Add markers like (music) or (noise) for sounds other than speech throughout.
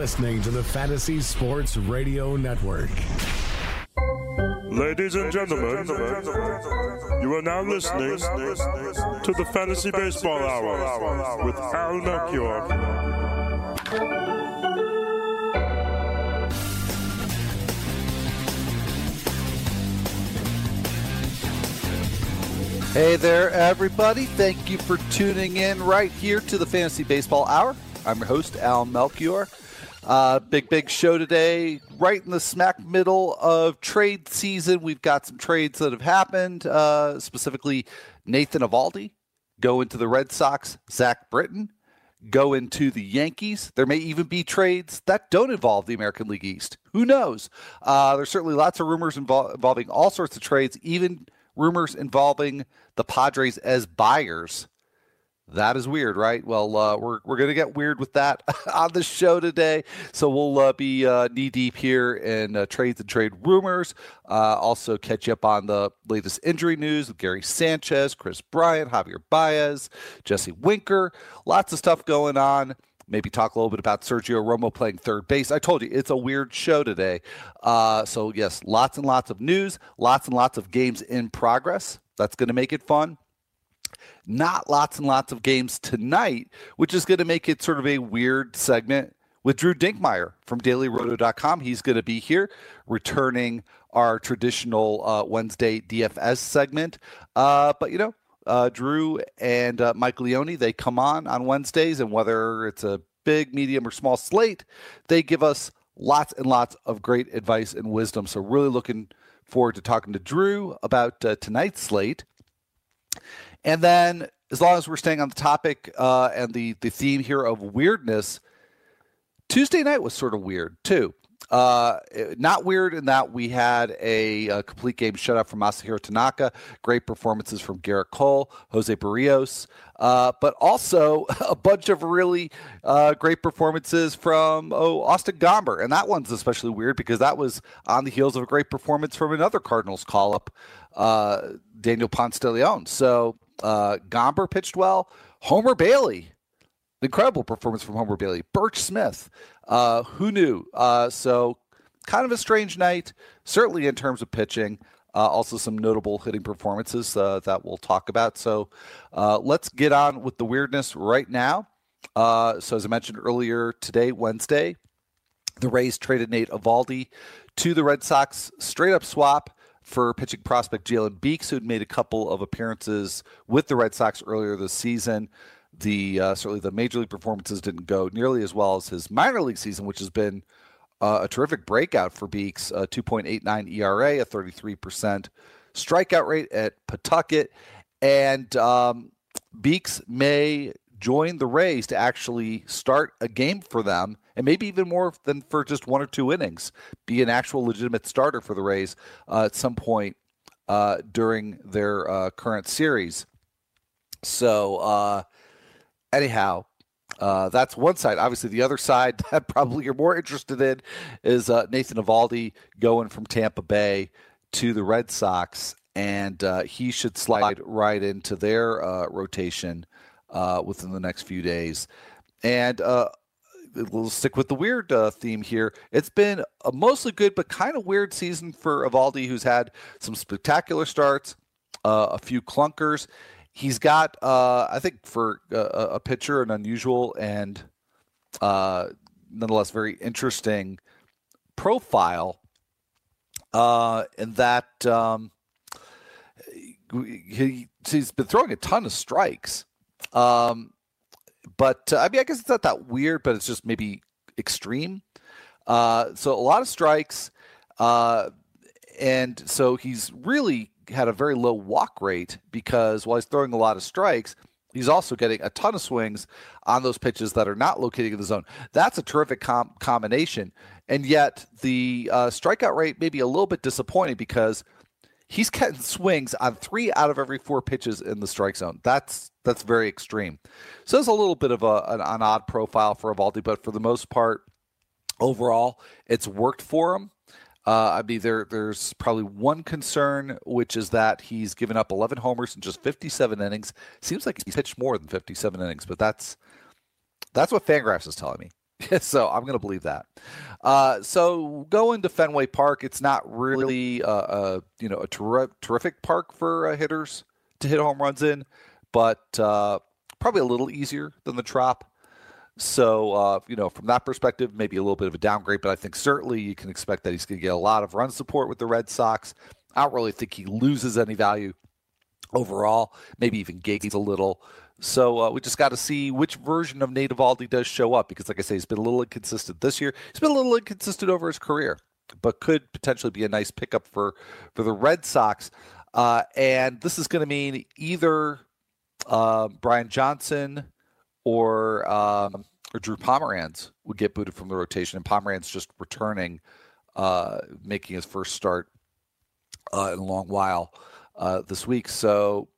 You're listening to the Fantasy Sports Radio Network. Ladies and gentlemen, you are now listening to the Fantasy Baseball Hour with Al Melchior. Hey there, everybody. Thank you for tuning in right here to the Fantasy Baseball Hour. I'm your host, Al Melchior. Uh, big, big show today, right in the smack middle of trade season. We've got some trades that have happened, uh, specifically Nathan Eovaldi go into the Red Sox, Zach Britton go into the Yankees. There may even be trades that don't involve the American League East. Who knows? Uh, there's certainly lots of rumors involving all sorts of trades, even – rumors involving the Padres as buyers. That is weird, right? Well, uh, we're, we're going to get weird with that (laughs) on the show today. So we'll uh, be uh, knee deep here in uh, trades and trade rumors. Uh, also, catch up on the latest injury news with Gary Sanchez, Kris Bryant, Javier Baez, Jesse Winker. Lots of stuff going on maybe talk a little bit about Sergio Romo playing third base. I told you it's a weird show today. Uh, so, yes, lots and lots of news, lots and lots of games in progress. That's going to make it fun. Not lots and lots of games tonight, which is going to make it sort of a weird segment with Drew Dinkmeyer from dailyroto.com. He's going to be here returning our traditional uh, Wednesday DFS segment. Uh, but, you know, uh, Drew and uh, Mike Leone, they come on on Wednesdays, and whether it's a big, medium, or small slate, they give us lots and lots of great advice and wisdom. So, really looking forward to talking to Drew about uh, tonight's slate. And then, as long as we're staying on the topic uh, and the, the theme here of weirdness, Tuesday night was sort of weird too. Uh, not weird in that we had a, a, complete game shutout from Masahiro Tanaka, great performances from Gerrit Cole, Jose Berrios, uh, but also (laughs) a bunch of really uh, great performances from oh Austin Gomber, and that one's especially weird because that was on the heels of a great performance from another Cardinals call up, uh, Daniel Ponce de Leon. So uh, Gomber pitched well. Homer Bailey incredible performance from Homer Bailey. Burch Smith, uh, who knew? Uh, so, kind of a strange night, certainly in terms of pitching. Uh, also, some notable hitting performances uh, that we'll talk about. So, uh, let's get on with the weirdness right now. Uh, so, as I mentioned earlier today, Wednesday, the Rays traded Nate Eovaldi to the Red Sox, straight up swap for pitching prospect Jalen Beeks, who had made a couple of appearances with the Red Sox earlier this season the uh, certainly the major league performances didn't go nearly as well as his minor league season, which has been uh, a terrific breakout for Beeks. A 2.89 ERA, a 33% strikeout rate at Pawtucket, and um, Beeks may join the Rays to actually start a game for them, and maybe even more than for just one or two innings, be an actual legitimate starter for the Rays uh, at some point uh, during their uh, current series. So uh, anyhow, uh, that's one side. Obviously, the other side (laughs) that probably you're more interested in is uh, Nathan Eovaldi going from Tampa Bay to the Red Sox, and he should slide right into their rotation within the next few days. And uh, we'll stick with the weird theme here. It's been a mostly good but kind of weird season for Eovaldi, who's had some spectacular starts, a few clunkers he's got, uh, I think, for a, a pitcher, an unusual and uh, nonetheless very interesting profile. Uh, in that um, he, he's been throwing a ton of strikes. Um, but uh, I mean, I guess it's not that weird, but it's just maybe extreme. Uh, so a lot of strikes, uh, and so he's really had a very low walk rate because while he's throwing a lot of strikes, he's also getting a ton of swings on those pitches that are not located in the zone. That's a terrific com- combination. And yet the uh, strikeout rate may be a little bit disappointing because he's getting swings on three out of every four pitches in the strike zone. That's that's very extreme. So it's a little bit of a, an, an odd profile for Eovaldi, but for the most part, overall, it's worked for him. Uh, I mean, there there's probably one concern, which is that he's given up 11 homers in just 57 innings. Seems like he's pitched more than 57 innings, but that's that's what Fangraphs is telling me. (laughs) so I'm going to believe that. Uh, so going to Fenway Park, it's not really a, a you know a ter- terrific park for uh, hitters to hit home runs in, but uh, probably a little easier than the Trop. So, uh, you know, from that perspective, maybe a little bit of a downgrade, but I think certainly you can expect that he's going to get a lot of run support with the Red Sox. I don't really think he loses any value overall, maybe even gains a little. So uh, we just got to see which version of Nate Eovaldi does show up because, like I say, he's been a little inconsistent this year. He's been a little inconsistent over his career, but could potentially be a nice pickup for for the Red Sox. Uh, and this is going to mean either uh, Brian Johnson or um, or Drew Pomeranz would get booted from the rotation, and Pomeranz just returning, uh, making his first start uh, in a long while uh, this week. So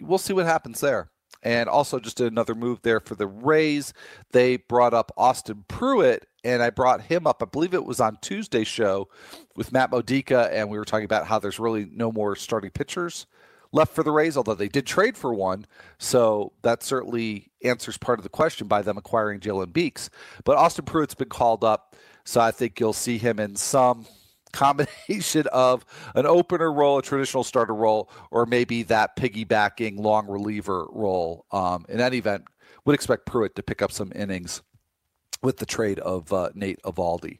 we'll see what happens there. And also, just another move there for the Rays. They brought up Austin Pruitt, and I brought him up. I believe it was on Tuesday's show with Matt Modica, and we were talking about how there's really no more starting pitchers left for the Rays, although they did trade for one. So that certainly answers part of the question by them acquiring Jalen Beeks. But Austin Pruitt's been called up, so I think you'll see him in some (laughs) combination of an opener role, a traditional starter role, or maybe that piggybacking long reliever role. Um, in any event, would expect Pruitt to pick up some innings with the trade of uh, Nate Eovaldi.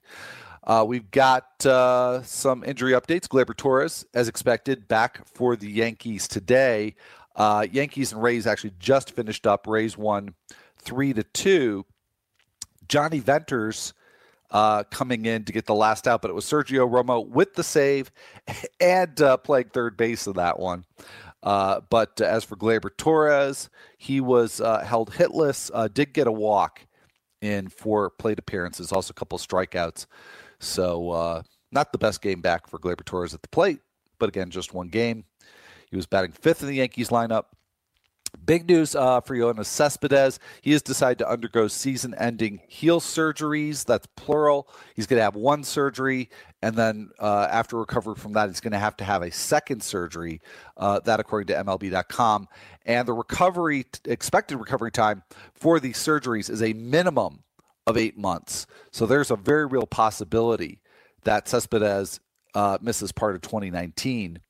Uh, we've got uh, some injury updates. Gleyber Torres, as expected, back for the Yankees today. Uh, Yankees and Rays actually just finished up. Rays won three to two. Jonny Venters uh, coming in to get the last out, but it was Sergio Romo with the save (laughs) and uh, playing third base in that one. Uh, but as for Gleyber Torres, he was held hitless, did get a walk in four plate appearances, also a couple of strikeouts. So uh, not the best game back for Gleyber Torres at the plate, but again, just one game. He was batting fifth in the Yankees lineup. Big news uh, for Yoenis Cespedes. He has decided to undergo season ending heel surgeries. That's plural. He's going to have one surgery, and then uh, after recovery from that, he's going to have to have a second surgery. Uh, that, according to MLB.com. And the recovery, expected recovery time for these surgeries is a minimum of eight months. So there's a very real possibility that Cespedes uh, misses part of 2019.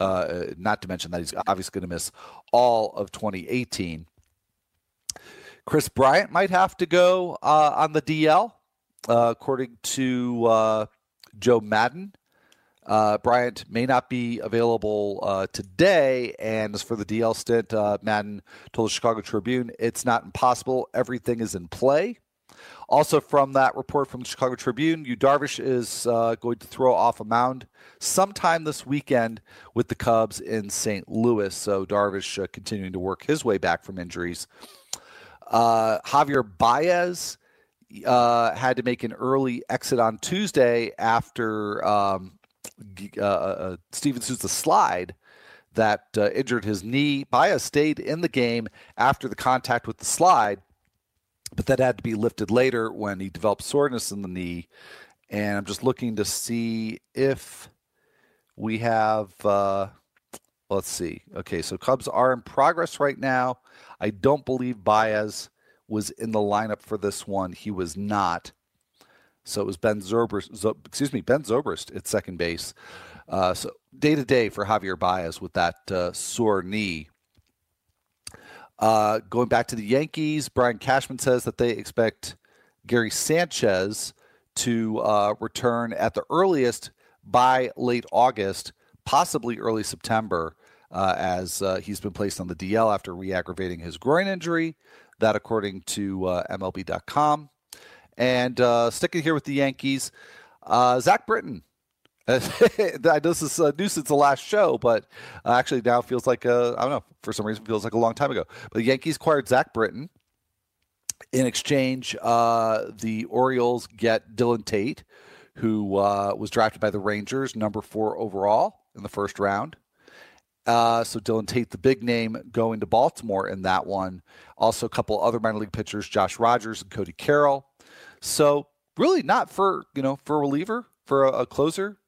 Uh, not to mention that he's obviously going to miss all of 2018. Kris Bryant might have to go uh, on the DL, uh, according to uh, Joe Maddon. Uh, Bryant may not be available uh, today. And as for the DL stint, uh, Maddon told the Chicago Tribune, it's not impossible. Everything is in play. Also, from that report from the Chicago Tribune, Yu Darvish is uh, going to throw off a mound sometime this weekend with the Cubs in St. Louis. So Darvish uh, continuing to work his way back from injuries. Uh, Javier Baez uh, had to make an early exit on Tuesday after um, uh, uh, Steven Souza slide that injured his knee. Baez stayed in the game after the contact with the slide but that had to be lifted later when he developed soreness in the knee. And I'm just looking to see if we have. Uh, let's see. Okay, so Cubs are in progress right now. I don't believe Baez was in the lineup for this one. He was not. So it was Ben Zobrist, excuse me, Ben Zobrist at second base. Uh, so day to day for Javier Baez with that uh, sore knee. Uh, going back to the Yankees, Brian Cashman says that they expect Gary Sanchez to uh, return at the earliest by late August, possibly early September, uh, as uh, he's been placed on the DL after re aggravating his groin injury. That, according to uh, MLB.com. And uh, sticking here with the Yankees, Zach Britton (laughs) I this is uh, since the last show, but uh, actually now feels like uh, I don't know for some reason feels like a long time ago. But the Yankees acquired Zach Britton. In exchange, uh, the Orioles get Dylan Tate, who uh, was drafted by the Rangers, number four overall in the first round. Uh, so Dylan Tate, the big name, going to Baltimore in that one. Also, a couple other minor league pitchers, Josh Rogers and Cody Carroll. So really not for you know for a reliever for a, a closer.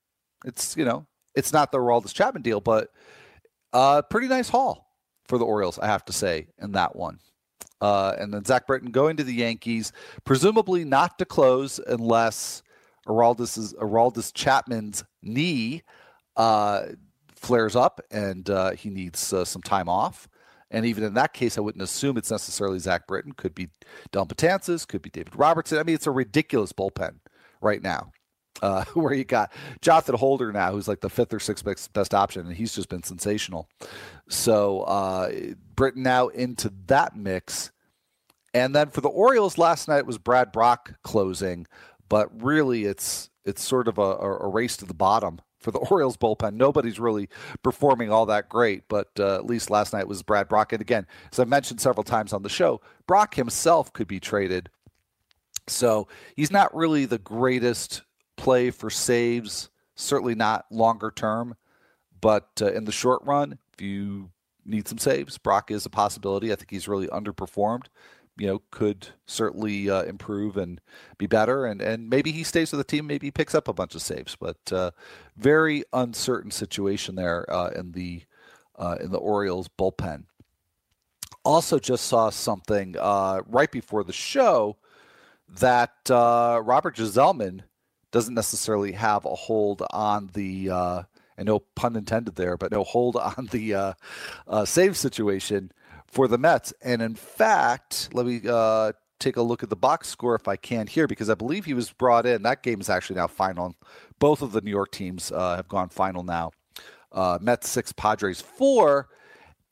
It's you know it's not the Aroldis Chapman deal, but a pretty nice haul for the Orioles, I have to say, in that one. Uh, and then Zach Britton going to the Yankees, presumably not to close unless Aroldis Aroldis Chapman's knee uh, flares up and uh, he needs uh, some time off. And even in that case, I wouldn't assume it's necessarily Zach Britton. Could be Dellin Betances, could be David Robertson. I mean, it's a ridiculous bullpen right now. Uh, (laughs) where you got Jonathan Holder now, who's like the fifth or sixth best, best option, and he's just been sensational. So uh, Britton now into that mix. And then for the Orioles last night was Brad Brach closing, but really it's it's sort of a, a race to the bottom for the (laughs) Orioles bullpen. Nobody's really performing all that great, but uh, at least last night was Brad Brach. And again, as I mentioned several times on the show, Brach himself could be traded. So he's not really the greatest play for saves, certainly not longer term. But uh, in the short run, if you need some saves, Brach is a possibility. I think he's really underperformed you know could certainly uh, improve and be better and and maybe he stays with the team maybe he picks up a bunch of saves but uh, very uncertain situation there uh, in the uh, in the Orioles bullpen also just saw something uh, right before the show that Robert Gsellman doesn't necessarily have a hold on the and no pun intended there but no hold (laughs) on the save situation for the Mets. And in fact, let me uh, take a look at the box score if I can here, because I believe he was brought in. That game is actually now final. Both of the New York teams uh, have gone final now. Uh, Mets six, Padres four.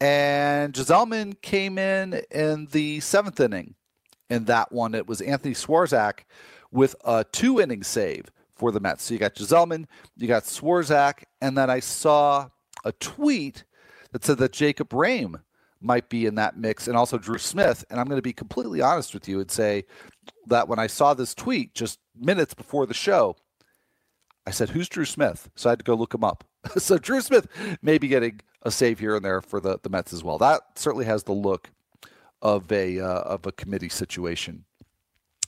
And Gsellman came in in the seventh inning. In that one, it was Anthony Swarzak with a two inning save for the Mets. So you got Gsellman, you got Swarzak, and then I saw a tweet that said that Jacob Rhame might be in that mix, and also Drew Smith. And I'm going to be completely honest with you and say that when I saw this tweet just minutes before the show, I said, "Who's Drew Smith?" So I had to go look him up. (laughs) so Drew Smith may be getting a save here and there for the, the Mets as well. That certainly has the look of a uh, of a committee situation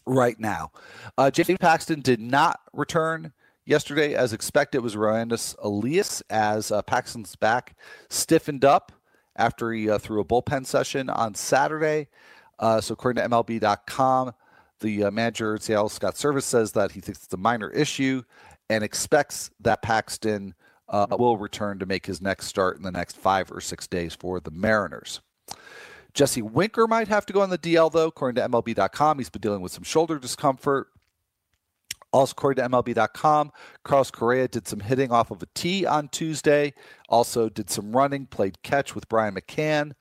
right now. Uh, James Paxton did not return yesterday as expected. It was Roenis Elias as uh, Paxton's back stiffened up after he uh, threw a bullpen session on Saturday. Uh, so, according to MLB.com, the uh, manager at Seattle, Scott Servais, says that he thinks it's a minor issue and expects that Paxton uh, will return to make his next start in the next five or six days for the Mariners. Jesse Winker might have to go on the DL, though. According to MLB.com, he's been dealing with some shoulder discomfort. Also, according to MLB.com, Carlos Correa did some hitting off of a tee on Tuesday. Also, did some running, played catch with Brian McCann,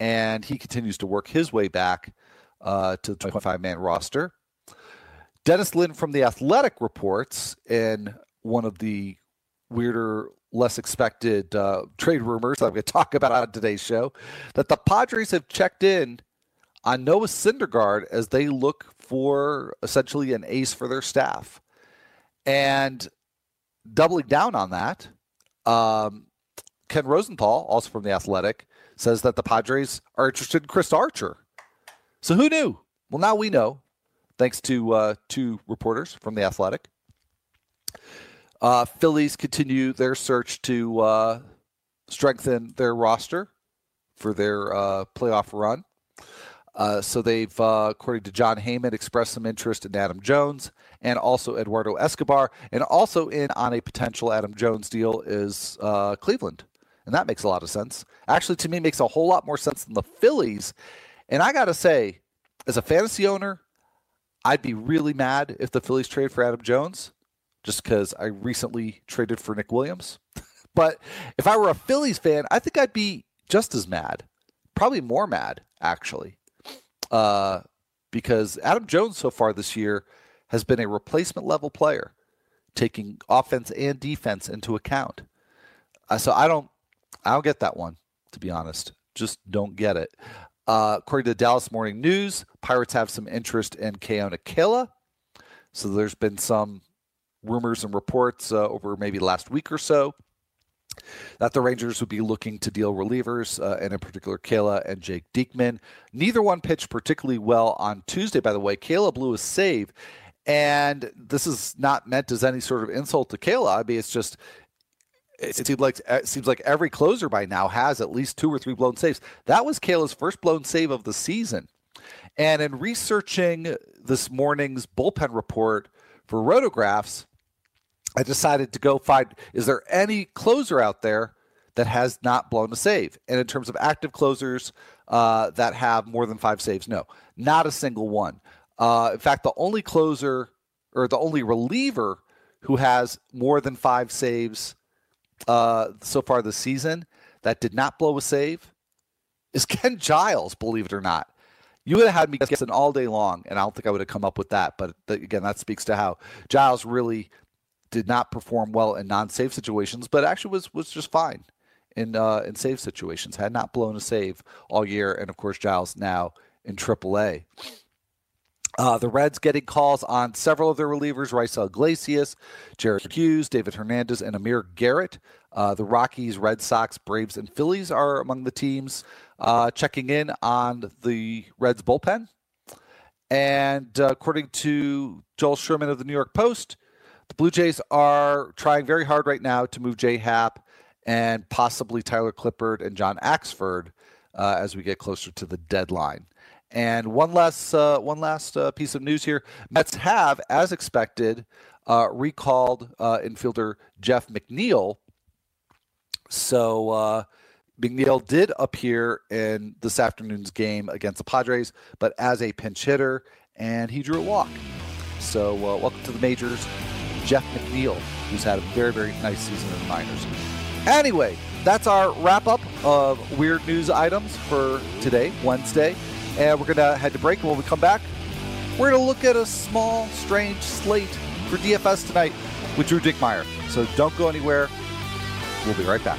and he continues to work his way back uh, to the 25 man roster. Dennis Lin from The Athletic reports in one of the weirder, less expected uh, trade rumors that I'm going to talk about on today's show that the Padres have checked in on Noah Syndergaard as they look for essentially an ace for their staff. And doubling down on that, um, Ken Rosenthal, also from The Athletic, says that the Padres are interested in Chris Archer. So who knew? Well, now we know, thanks to uh, two reporters from The Athletic. Uh, Phillies continue their search to uh, strengthen their roster for their uh, playoff run. Uh, so they've, uh, according to Jon Heyman, expressed some interest in Adam Jones and also Eduardo Escobar, and also in on a potential Adam Jones deal is uh, Cleveland, and that makes a lot of sense. Actually, to me, makes a whole lot more sense than the Phillies. And I got to say, as a fantasy owner, I'd be really mad if the Phillies trade for Adam Jones, just because I recently traded for Nick Williams. (laughs) but if I were a Phillies fan, I think I'd be just as mad, probably more mad, actually uh, because Adam Jones so far this year has been a replacement level player. taking offense and defense into account. Uh, so I don't, I don't get that one, to be honest. Just don't get it. Uh, according to the Dallas Morning News, Pirates have some interest in Keone Kela. So there's been some rumors and reports uh, over maybe last week or so that the Rangers would be looking to deal relievers, uh, and in particular, Kela and Jake Diekman. Neither one pitched particularly well on Tuesday, by the way. Kela blew a save, and this is not meant as any sort of insult to Kela. I mean, it's just it seems like it seems like every closer by now has at least two or three blown saves. That was Kela's first blown save of the season. And in researching this morning's bullpen report for rotographs, I decided to go find is there any closer out there that has not blown a save? And in terms of active closers uh, that have more than five saves, no, not a single one. Uh, in fact, the only closer or the only reliever who has more than five saves uh, so far this season that did not blow a save is (laughs) Ken Giles, believe it or not. You would have had me guessing all day long, and I don't think I would have come up with that. But again, that speaks to how Giles really did not perform well in non-save situations, but actually was was just fine in uh, in save situations. Had not blown a save all year, and of course Giles now in AAA. Uh, the Reds getting calls on several of their relievers: Raisel Iglesias, Jared Hughes, David Hernandez, and Amir Garrett. Uh, the Rockies, Red Sox, Braves, and Phillies are among the teams uh, checking in on the Reds bullpen. And uh, according to Joel Sherman of the New York Post, the Blue Jays are trying very hard right now to move Jay Happ and possibly Tyler Clippard and John Axford uh, as we get closer to the deadline. And one last uh, one last uh, piece of news here: Mets have, as expected, uh, recalled uh, infielder Jeff McNeil. So uh, McNeil did appear in this afternoon's game against the Padres, but as a pinch hitter, and he drew a walk. So welcome to the majors, Jeff McNeil, who's had a very very nice season in the minors. Anyway, that's our wrap up of weird news items for today, Wednesday. And we're going to head to break. And when we come back, we're going to look at a small, strange slate for DFS tonight with Drew Dinkmeyer. So don't go anywhere. We'll be right back.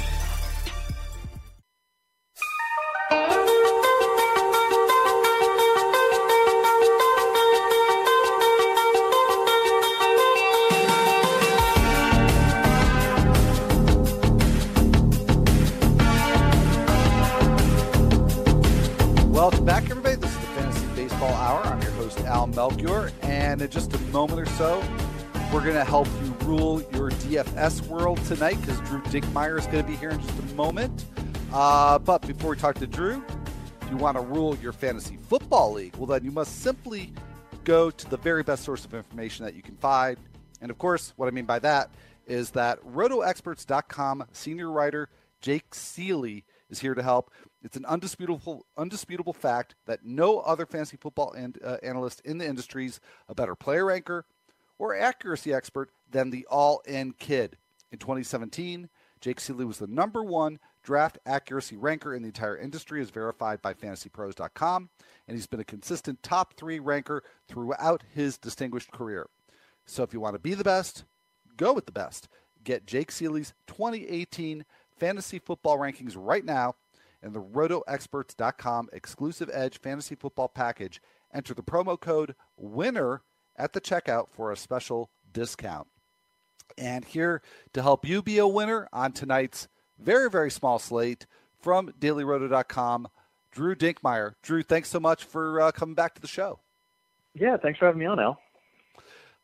And in just a moment or so, we're going to help you rule your DFS world tonight because Drew Dinkmeyer is going to be here in just a moment. Uh, but before we talk to Drew, if you want to rule your fantasy football league, well, then you must simply go to the very best source of information that you can find. And of course, what I mean by that is that rotoexperts.com senior writer Jake Ciely is here to help. It's an undisputable, undisputable fact that no other fantasy football and, uh, analyst in the industry is a better player ranker or accuracy expert than the All In Kid. In 2017, Jake Ciely was the number one draft accuracy ranker in the entire industry, as verified by FantasyPros.com, and he's been a consistent top three ranker throughout his distinguished career. So if you want to be the best, go with the best. Get Jake Ciely's 2018 fantasy football rankings right now in the rotoexperts.com exclusive edge fantasy football package. Enter the promo code WINNER at the checkout for a special discount. And here to help you be a winner on tonight's very, very small slate from dailyroto.com, Drew Dinkmeyer. Drew, thanks so much for uh, coming back to the show. Yeah, thanks for having me on, Al.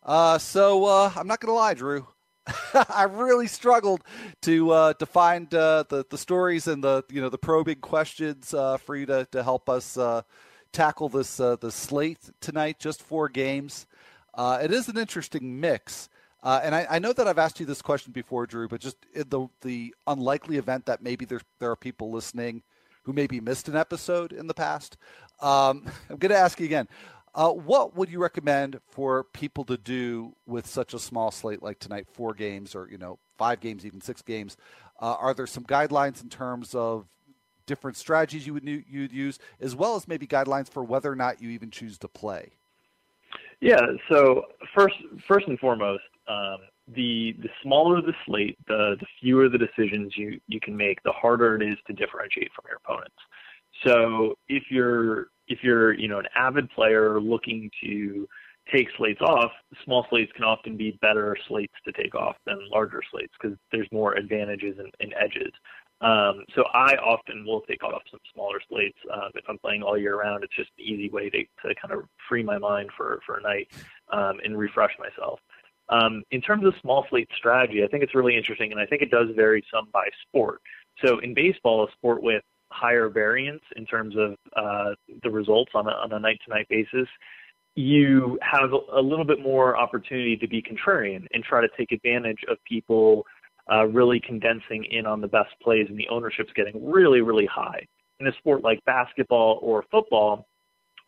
Uh, so uh, I'm not going to lie, Drew. (laughs) I really struggled to uh, to find uh, the the stories and the you know the probing questions uh, for you to, to help us uh, tackle this uh, the slate tonight. Just four games. Uh, it is an interesting mix. Uh, and I, I, know that I've asked you this question before, Drew, but just in the the unlikely event that maybe there there are people listening who maybe missed an episode in the past, um, (laughs) I'm going to ask you again. Uh, what would you recommend for people to do with such a small slate like tonight, four games or you know five games, even six games? Uh, are there some guidelines in terms of different strategies you would you'd use, as well as maybe guidelines for whether or not you even choose to play? Yeah. So first, first and foremost, um, the the smaller the slate, the the fewer the decisions you you can make, the harder it is to differentiate from your opponents. So if you're if you're you know an avid player looking to take slates off, small slates can often be better slates to take off than larger slates because there's more advantages and, and edges. Um, so I often will take off some smaller slates um, if I'm playing all year round. It's just an easy way to, to kind of free my mind for for a night um, and refresh myself. Um, in terms of small slate strategy, I think it's really interesting, and I think it does vary some by sport. So in baseball, a sport with higher variance in terms of uh, the results on a, on a night-to-night basis, you have a little bit more opportunity to be contrarian and try to take advantage of people uh, really condensing in on the best plays, and the ownership's getting really, really high. In a sport like basketball or football,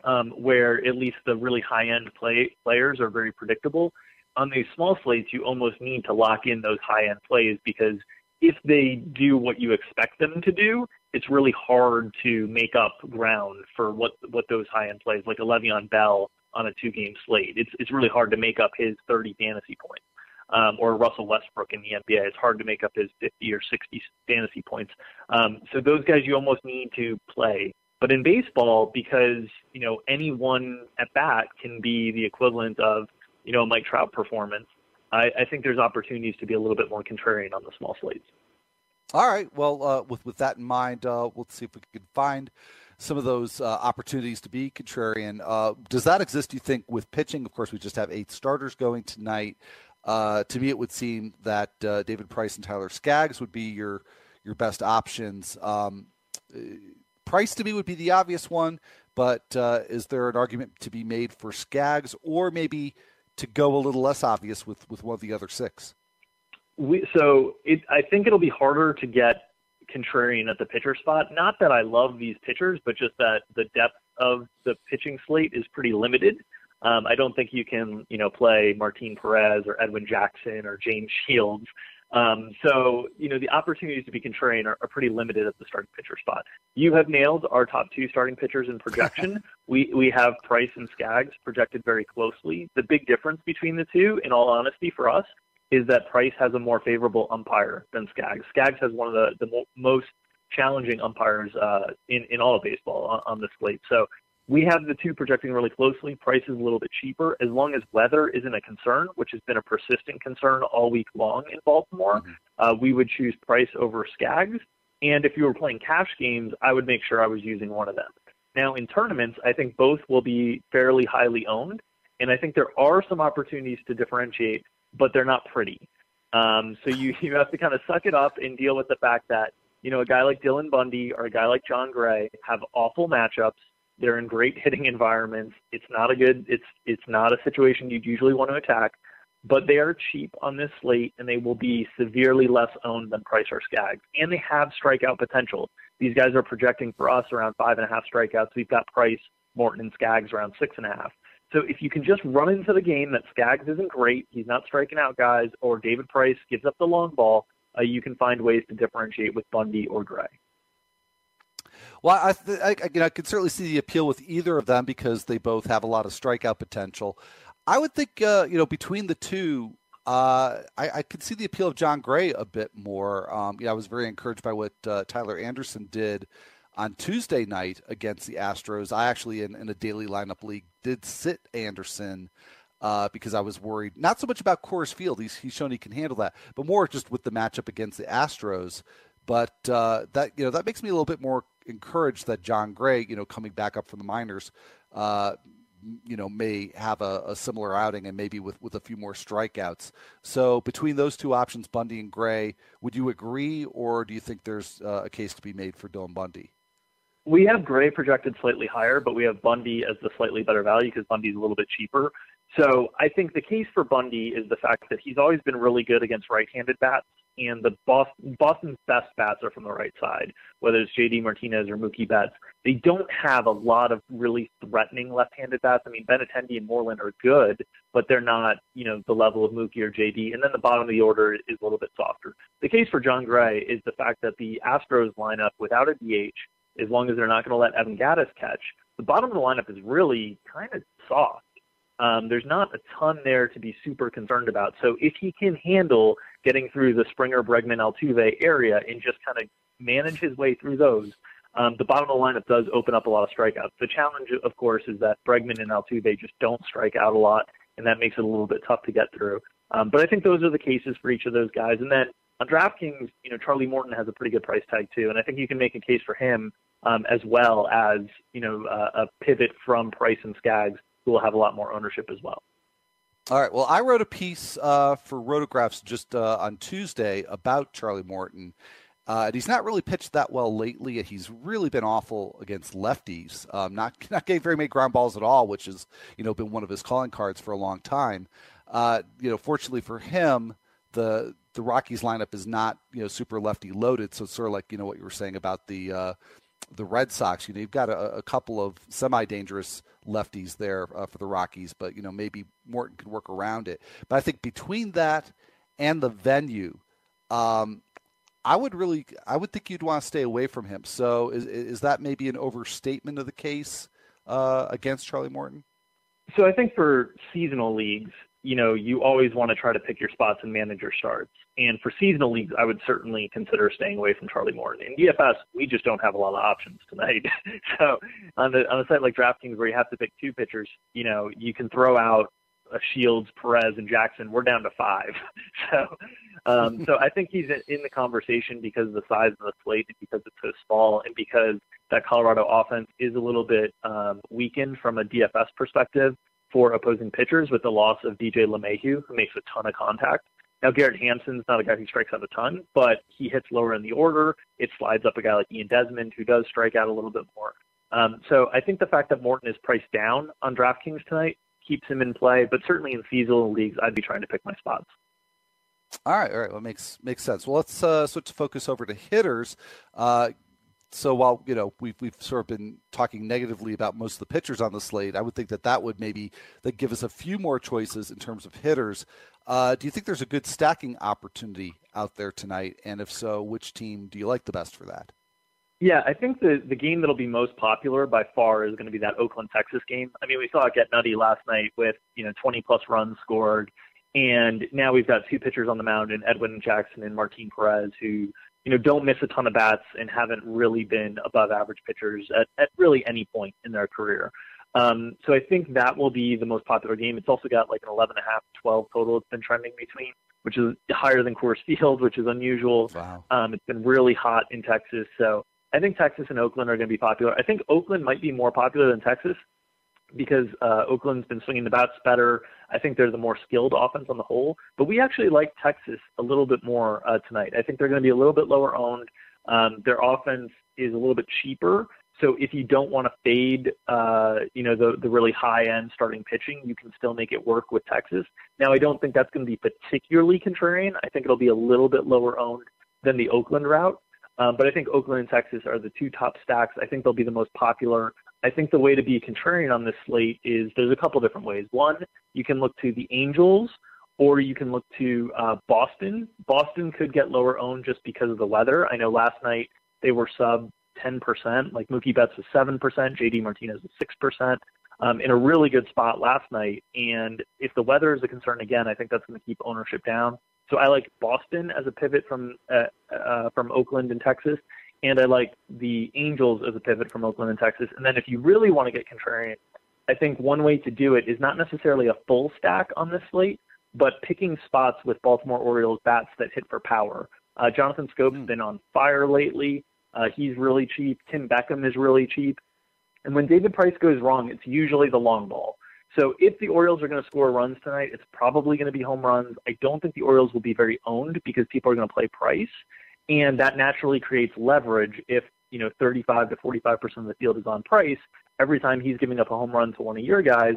um, where at least the really high-end play, players are very predictable, on these small slates, you almost need to lock in those high-end plays because if they do what you expect them to do, it's really hard to make up ground for what what those high end plays like a Le'Veon Bell on a two game slate. It's it's really hard to make up his 30 fantasy points. Um, or Russell Westbrook in the NBA. It's hard to make up his 50 or 60 fantasy points. Um, so those guys you almost need to play. But in baseball, because you know any one at bat can be the equivalent of you know a Mike Trout performance, I, I think there's opportunities to be a little bit more contrarian on the small slates. All right. Well, uh, with with that in mind, uh, we'll see if we can find some of those uh, opportunities to be contrarian. Uh, does that exist? Do you think with pitching? Of course, we just have eight starters going tonight. Uh, to me, it would seem that uh, David Price and Tyler Skaggs would be your your best options. Um, Price to me would be the obvious one, but is there an argument to be made for Skaggs, or maybe to go a little less obvious with with one of the other six? we so it I think it'll be harder to get contrarian at the pitcher spot. Not that I love these pitchers, but just that the depth of the pitching slate is pretty limited. Um, I don't think you can, you know, play Martin Perez or Edwin Jackson or James Shields. Um, so, you know, the opportunities to be contrarian are, are pretty limited at the starting pitcher spot. You have nailed our top two starting pitchers in projection. (laughs) we we have Price and Skaggs projected very closely. The big difference between the two, in all honesty, for us, is that Price has a more favorable umpire than Skaggs. Skaggs has one of the, the mo- most challenging umpires uh, in, in all of baseball on, on the slate. So we have the two projecting really closely. Price is a little bit cheaper. As long as weather isn't a concern, which has been a persistent concern all week long in Baltimore, mm-hmm. uh, we would choose Price over Skaggs. And if you were playing cash games, I would make sure I was using one of them. Now, in tournaments, I think both will be fairly highly owned. And I think there are some opportunities to differentiate but they're not pretty. Um, so you (laughs) you have to kind of suck it up and deal with the fact that you know a guy like Dylan Bundy or a guy like Jon Gray have awful matchups. They're in great hitting environments. It's not a good. It's it's not a situation you'd usually want to attack, but they are cheap on this slate and they will be severely less owned than Price or Skaggs, and they have strikeout potential. These guys are projecting for us around five and a half strikeouts. We've got Price, Morton, and Skaggs around six and a half. So if you can just run into the game that Skaggs isn't great, he's not striking out guys, or David Price gives up the long ball, uh, you can find ways to differentiate with Bundy or Gray. Well, I, th- I, know, I can certainly see the appeal with either of them because they both have a lot of strikeout potential. I would think, uh, you know, between the two, uh, I, I could see the appeal of Jon Gray a bit more. Um, you know, I was very encouraged by what uh, Tyler Anderson did on Tuesday night against the Astros. I actually, in, in a daily lineup league, did sit Anderson uh, because I was worried not so much about Coors Field. He's, he's shown he can handle that, but more just with the matchup against the Astros. But uh, that you know that makes me a little bit more encouraged that Jon Gray, you know, coming back up from the minors, uh, you know, may have a, a, similar outing and maybe with, with a few more strikeouts. So between those two options, Bundy and Gray, would you agree, or do you think there's uh, a case to be made for Dylan Bundy? We have Gray projected slightly higher, but we have Bundy as the slightly better value because Bundy's a little bit cheaper. So I think the case for Bundy is the fact that he's always been really good against right-handed bats, and the Boston, Boston's best bats are from the right side, whether it's JD Martinez or Mookie Betts. They don't have a lot of really threatening left-handed bats. I mean, Benintendi and Moreland are good, but they're not, you know, the level of Mookie or JD. And then the bottom of the order is a little bit softer. The case for Jon Gray is the fact that the Astros lineup without a DH, as long as they're not going to let Evan Gattis catch, the bottom of the lineup is really kind of soft. Um, there's not a ton there to be super concerned about. So if he can handle getting through the Springer, Bregman, Altuve area and just kind of manage his way through those, um, the bottom of the lineup does open up a lot of strikeouts. The challenge, of course, is that Bregman and Altuve just don't strike out a lot, and that makes it a little bit tough to get through. Um, but I think those are the cases for each of those guys. And then on DraftKings, you know, Charlie Morton has a pretty good price tag too, and I think you can make a case for him um, as well as you know uh, a pivot from Price and Skaggs will have a lot more ownership as well. All right. Well, I wrote a piece uh, for Rotographs just uh, on Tuesday about Charlie Morton. Uh, and he's not really pitched that well lately. He's really been awful against lefties, um, not (laughs) not getting very many ground balls at all, which has you know been one of his calling cards for a long time. Uh, you know, fortunately for him, the the Rockies lineup is not you know super lefty loaded, so it's sort of like you know what you were saying about the uh, the Red Sox. You know, you've got a, a couple of semi-dangerous lefties there uh, for the Rockies, but you know maybe Morton could work around it. But I think between that and the venue, um, I would really, I would think you'd want to stay away from him. So is is that maybe an overstatement of the case uh, against Charlie Morton? So I think for seasonal leagues, you know, you always want to try to pick your spots and manage your starts. And for seasonal leagues, I would certainly consider staying away from Charlie Morton. In DFS, we just don't have a lot of options tonight. (laughs) so on the on a site like DraftKings where you have to pick two pitchers, you know, you can throw out a Shields, Perez, and Jackson. We're down to five. (laughs) so um, so I think he's in the conversation because of the size of the slate and because it's so small and because that Colorado offense is a little bit um, weakened from a DFS perspective for opposing pitchers with the loss of DJ LeMahieu, who makes a ton of contact. Now, Garrett Hampson's not a guy who strikes out a ton, but he hits lower in the order. It slides up a guy like Ian Desmond, who does strike out a little bit more. Um, so I think the fact that Morton is priced down on DraftKings tonight keeps him in play, but certainly in seasonal leagues, I'd be trying to pick my spots. All right, all right. Well, makes makes sense. Well, let's uh, switch focus over to hitters. Uh, so while you know we've we've sort of been talking negatively about most of the pitchers on the slate, I would think that that would maybe that give us a few more choices in terms of hitters. Uh, do you think there's a good stacking opportunity out there tonight? And if so, which team do you like the best for that? Yeah, I think the the game that'll be most popular by far is going to be that Oakland Texas game. I mean, we saw it get nutty last night with you know 20 plus runs scored, and now we've got two pitchers on the mound in Edwin Jackson and Martin Perez who you know, don't miss a ton of bats and haven't really been above average pitchers at, at really any point in their career. Um, so I think that will be the most popular game. It's also got like an 11 and a half, 12 total. It's been trending between, which is higher than Coors Field, which is unusual. Wow. Um, it's been really hot in Texas. So I think Texas and Oakland are going to be popular. I think Oakland might be more popular than Texas because uh, Oakland's been swinging the bats better. I think they're the more skilled offense on the whole. But we actually like Texas a little bit more uh, tonight. I think they're going to be a little bit lower owned. Um, their offense is a little bit cheaper. So if you don't want to fade, uh, you know, the the really high end starting pitching, you can still make it work with Texas. Now I don't think that's going to be particularly contrarian. I think it'll be a little bit lower owned than the Oakland route. Um, but I think Oakland and Texas are the two top stacks. I think they'll be the most popular. I think the way to be contrarian on this slate is there's a couple different ways. One, you can look to the Angels or you can look to uh, Boston. Boston could get lower owned just because of the weather. I know last night they were sub 10%, like Mookie Betts was 7%, JD Martinez was 6%, um, in a really good spot last night. And if the weather is a concern again, I think that's going to keep ownership down. So I like Boston as a pivot from uh, uh, from Oakland and Texas and I like the Angels as a pivot from Oakland and Texas. And then if you really want to get contrarian, I think one way to do it is not necessarily a full stack on this slate, but picking spots with Baltimore Orioles bats that hit for power. Uh, Jonathan Schoop's mm. been on fire lately. Uh, he's really cheap. Tim Beckham is really cheap. And when David Price goes wrong, it's usually the long ball. So if the Orioles are going to score runs tonight, it's probably going to be home runs. I don't think the Orioles will be very owned because people are going to play Price, and that naturally creates leverage if you know 35 to 45 percent of the field is on Price. Every time he's giving up a home run to one of your guys,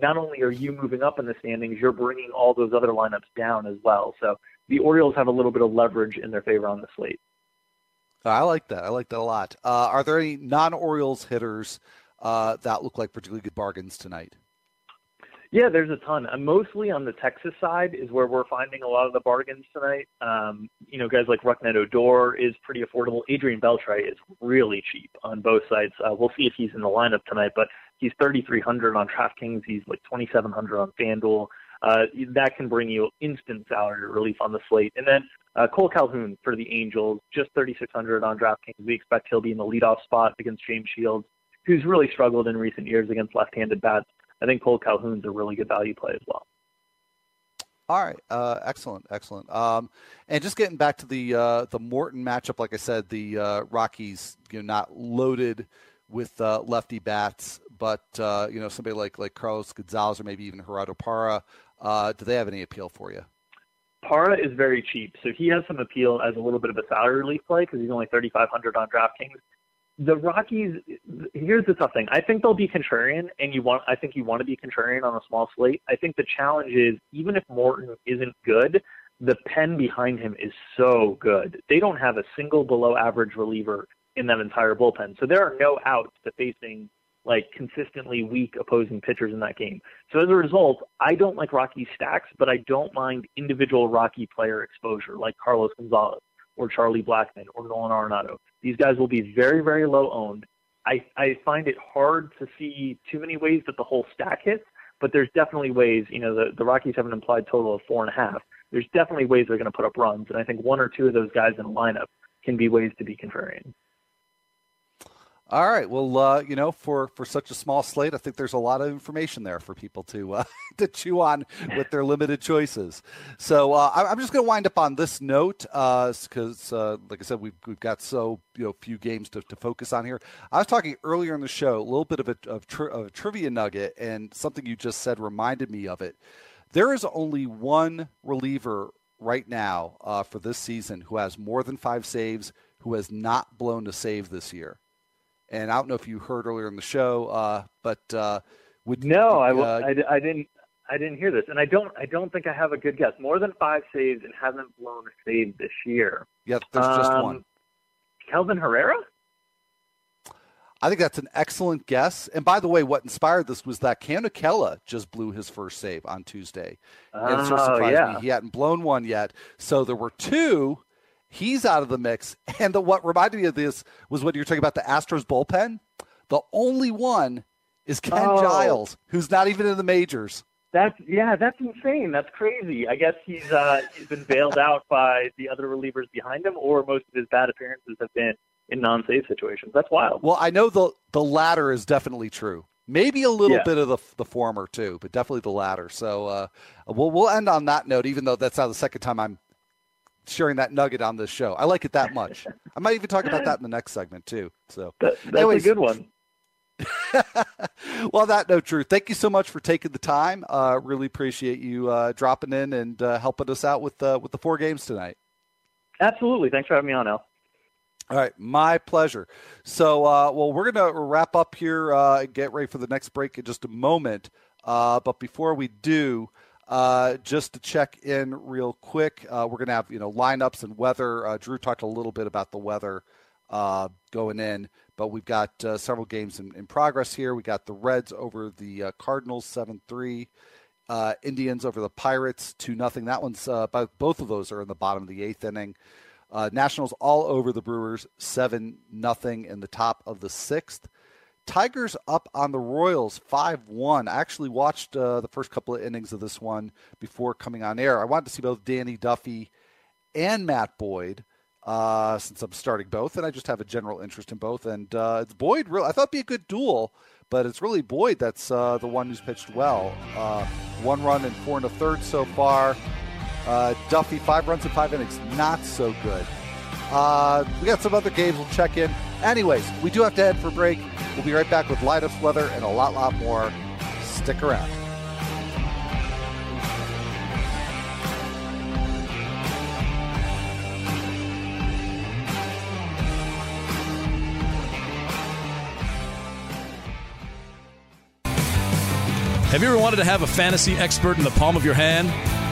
not only are you moving up in the standings, you're bringing all those other lineups down as well. So the Orioles have a little bit of leverage in their favor on the slate. I like that. I like that a lot. Uh, are there any non-Orioles hitters uh, that look like particularly good bargains tonight? Yeah, there's a ton. Uh, mostly on the Texas side is where we're finding a lot of the bargains tonight. Um, you know, guys like Rougned Odor is pretty affordable. Adrian Beltre is really cheap on both sides. Uh, we'll see if he's in the lineup tonight, but he's 3,300 on DraftKings. He's like 2,700 on FanDuel. Uh, that can bring you instant salary relief on the slate. And then uh, Cole Calhoun for the Angels, just 3,600 on DraftKings. We expect he'll be in the leadoff spot against James Shields, who's really struggled in recent years against left-handed bats. I think Cole Calhoun's a really good value play as well. All right, uh, excellent, excellent. Um, and just getting back to the uh, the Morton matchup, like I said, the uh, Rockies, you know, not loaded with uh, lefty bats, but uh, you know, somebody like like Carlos Gonzalez or maybe even Gerardo Parra, uh, do they have any appeal for you? Parra is very cheap, so he has some appeal as a little bit of a salary relief play because he's only 3,500 on DraftKings the Rockies. Here's the tough thing. I think they'll be contrarian, and you want. I think you want to be contrarian on a small slate. I think the challenge is even if Morton isn't good, the pen behind him is so good. They don't have a single below average reliever in that entire bullpen, so there are no outs to facing like consistently weak opposing pitchers in that game. So as a result, I don't like Rocky stacks, but I don't mind individual Rocky player exposure like Carlos Gonzalez or Charlie Blackmon or Nolan Arenado. These guys will be very, very low owned. I, I find it hard to see too many ways that the whole stack hits, but there's definitely ways, you know, the, the Rockies have an implied total of four and a half. There's definitely ways they're going to put up runs, and I think one or two of those guys in a lineup can be ways to be contrarian. All right. Well, uh, you know, for, for such a small slate, I think there's a lot of information there for people to uh, (laughs) to chew on with their limited choices. So uh, I'm just going to wind up on this note because, uh, uh, like I said, we've, we've got so you know few games to, to focus on here. I was talking earlier in the show a little bit of a, of, tri- of a trivia nugget, and something you just said reminded me of it. There is only one reliever right now uh, for this season who has more than five saves, who has not blown a save this year and I don't know if you heard earlier in the show, uh, but uh, would no, I, uh, I, I didn't. I didn't hear this, and I don't. I don't think I have a good guess. More than five saves and hasn't blown a save this year. Yeah, there's um, just one. Kelvin Herrera. I think that's an excellent guess. And by the way, what inspired this was that Keone Kela just blew his first save on Tuesday. And it sort of surprised yeah. me. He hadn't blown one yet. So there were two He's out of the mix. And the, what reminded me of this was when you were talking about the Astros bullpen. The only one is Ken oh. Giles, who's not even in the majors. That's yeah, that's insane. That's crazy. I guess he's uh, he's been bailed out by the other relievers behind him, or most of his bad appearances have been in non-save situations. That's wild. Well, I know the the latter is definitely true. Maybe a little yeah. bit of the the former too, but definitely the latter. So uh, we'll we'll end on that note. Even though that's not the second time I'm sharing that nugget on this show. I like it that much. I might even talk about that in the next segment too. So that, that's anyways, a good one. (laughs) well, that no truth. Thank you so much for taking the time. Uh, really appreciate you uh, dropping in and uh, helping us out with uh, with the four games tonight. Absolutely. Thanks for having me on, Al. All right, my pleasure. So, uh, well, we're going to wrap up here uh, and get ready for the next break in just a moment. Uh, but before we do, uh, just to check in real quick, uh, we're going to have you know lineups and weather. Uh, Drew talked a little bit about the weather uh, going in, but we've got uh, several games in, in, progress here. We got the Reds over the uh, Cardinals seven three, Indians over the Pirates two nothing. That one's both both of those are in the bottom of the eighth inning. Nationals all over the Brewers seven nothing in the top of the sixth. Tigers up on the Royals 5 1. I actually watched uh, the first couple of innings of this one before coming on air. I wanted to see both Danny Duffy and Matt Boyd uh, since I'm starting both, and I just have a general interest in both. And uh, it's Boyd, really, I thought it'd be a good duel, but it's really Boyd that's uh, the one who's pitched well. Uh, one run and four and a third so far. Uh, Duffy, five runs in five innings, not so good. Uh, we got some other games we'll check in. Anyways, we do have to head for break. We'll be right back with lineups, weather, and a lot, lot more. Stick around. Have you ever wanted to have a fantasy expert in the palm of your hand?